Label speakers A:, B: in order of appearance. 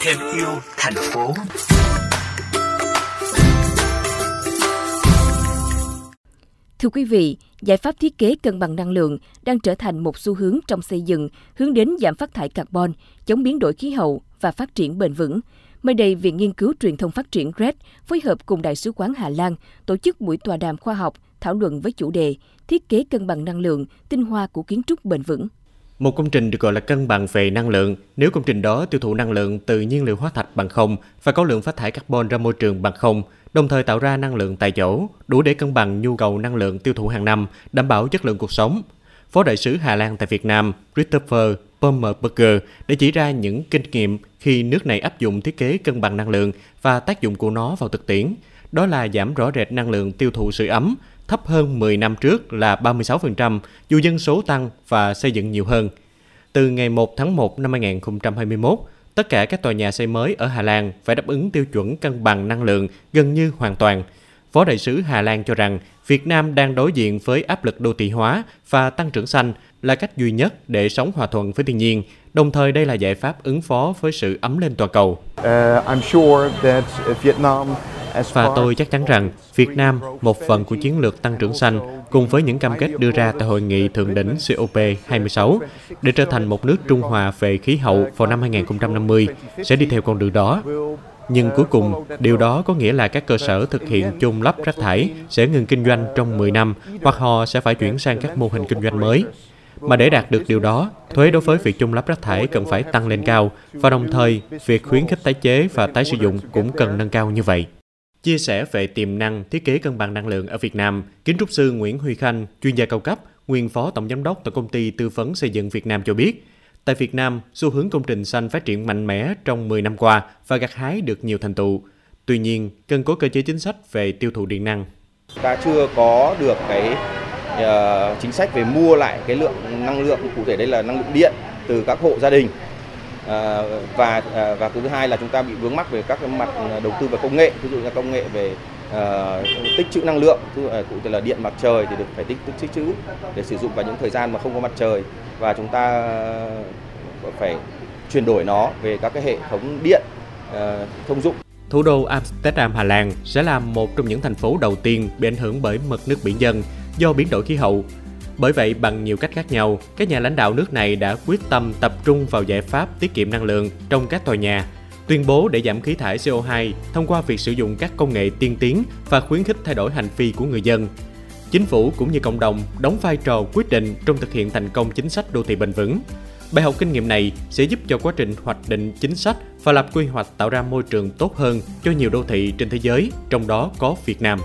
A: Thêm yêu thành phố.
B: Thưa quý vị, giải pháp thiết kế cân bằng năng lượng đang trở thành một xu hướng trong xây dựng hướng đến giảm phát thải carbon, chống biến đổi khí hậu và phát triển bền vững. Mới đây, Viện Nghiên cứu Truyền thông Phát triển RED phối hợp cùng Đại sứ quán Hà Lan tổ chức buổi tọa đàm khoa học thảo luận với chủ đề Thiết kế cân bằng năng lượng, tinh hoa của kiến trúc bền vững.
C: Một công trình được gọi là cân bằng về năng lượng nếu công trình đó tiêu thụ năng lượng từ nhiên liệu hóa thạch bằng không và có lượng phát thải carbon ra môi trường bằng không, đồng thời tạo ra năng lượng tại chỗ, đủ để cân bằng nhu cầu năng lượng tiêu thụ hàng năm, đảm bảo chất lượng cuộc sống. Phó đại sứ Hà Lan tại Việt Nam Christopher Pommerberger đã chỉ ra những kinh nghiệm khi nước này áp dụng thiết kế cân bằng năng lượng và tác dụng của nó vào thực tiễn. Đó là giảm rõ rệt năng lượng tiêu thụ sưởi ấm, thấp hơn 10 năm trước là 36%, dù dân số tăng và xây dựng nhiều hơn. Từ ngày 1 tháng 1 năm 2021, tất cả các tòa nhà xây mới ở Hà Lan phải đáp ứng tiêu chuẩn cân bằng năng lượng gần như hoàn toàn. Phó đại sứ Hà Lan cho rằng Việt Nam đang đối diện với áp lực đô thị hóa và tăng trưởng xanh là cách duy nhất để sống hòa thuận với thiên nhiên, đồng thời đây là giải pháp ứng phó với sự ấm lên toàn cầu.
D: Uh, I'm sure that Vietnam
C: và tôi chắc chắn rằng Việt Nam, một phần của chiến lược tăng trưởng xanh, cùng với những cam kết đưa ra tại hội nghị thượng đỉnh COP26 để trở thành một nước trung hòa về khí hậu vào năm 2050, sẽ đi theo con đường đó. Nhưng cuối cùng, điều đó có nghĩa là các cơ sở thực hiện chôn lấp rác thải sẽ ngừng kinh doanh trong 10 năm hoặc họ sẽ phải chuyển sang các mô hình kinh doanh mới. Mà để đạt được điều đó, thuế đối với việc chung lắp rác thải cần phải tăng lên cao và đồng thời, việc khuyến khích tái chế và tái sử dụng cũng cần nâng cao như vậy. Chia sẻ về tiềm năng thiết kế cân bằng năng lượng ở Việt Nam, kiến trúc sư Nguyễn Huy Khanh, chuyên gia cao cấp, nguyên phó tổng giám đốc tại công ty tư vấn xây dựng Việt Nam cho biết, tại Việt Nam, xu hướng công trình xanh phát triển mạnh mẽ trong 10 năm qua và gặt hái được nhiều thành tựu. Tuy nhiên, cần có cơ chế chính sách về tiêu thụ điện năng.
E: Ta chưa có được cái uh, chính sách về mua lại cái lượng năng lượng cụ thể đây là năng lượng điện từ các hộ gia đình À, và à, và thứ hai là chúng ta bị vướng mắc về các cái mặt ờ, đầu tư và công nghệ ví dụ như công nghệ về à, tích trữ năng lượng cụ thể là điện mặt trời thì được phải tích tích trữ để sử dụng vào những thời gian mà không có mặt trời. Và chúng ta phải chuyển đổi nó về các cái hệ thống điện thông dụng.
C: Thủ đô Amsterdam, Hà Lan sẽ là một trong những thành phố đầu tiên bị ảnh hưởng bởi mực nước biển dân do biến đổi khí hậu bởi vậy, bằng nhiều cách khác nhau, các nhà lãnh đạo nước này đã quyết tâm tập trung vào giải pháp tiết kiệm năng lượng trong các tòa nhà, tuyên bố để giảm khí thải CO2 thông qua việc sử dụng các công nghệ tiên tiến và khuyến khích thay đổi hành vi của người dân. Chính phủ cũng như cộng đồng đóng vai trò quyết định trong thực hiện thành công chính sách đô thị bền vững. Bài học kinh nghiệm này sẽ giúp cho quá trình hoạch định chính sách và lập quy hoạch tạo ra môi trường tốt hơn cho nhiều đô thị trên thế giới, trong đó có Việt Nam.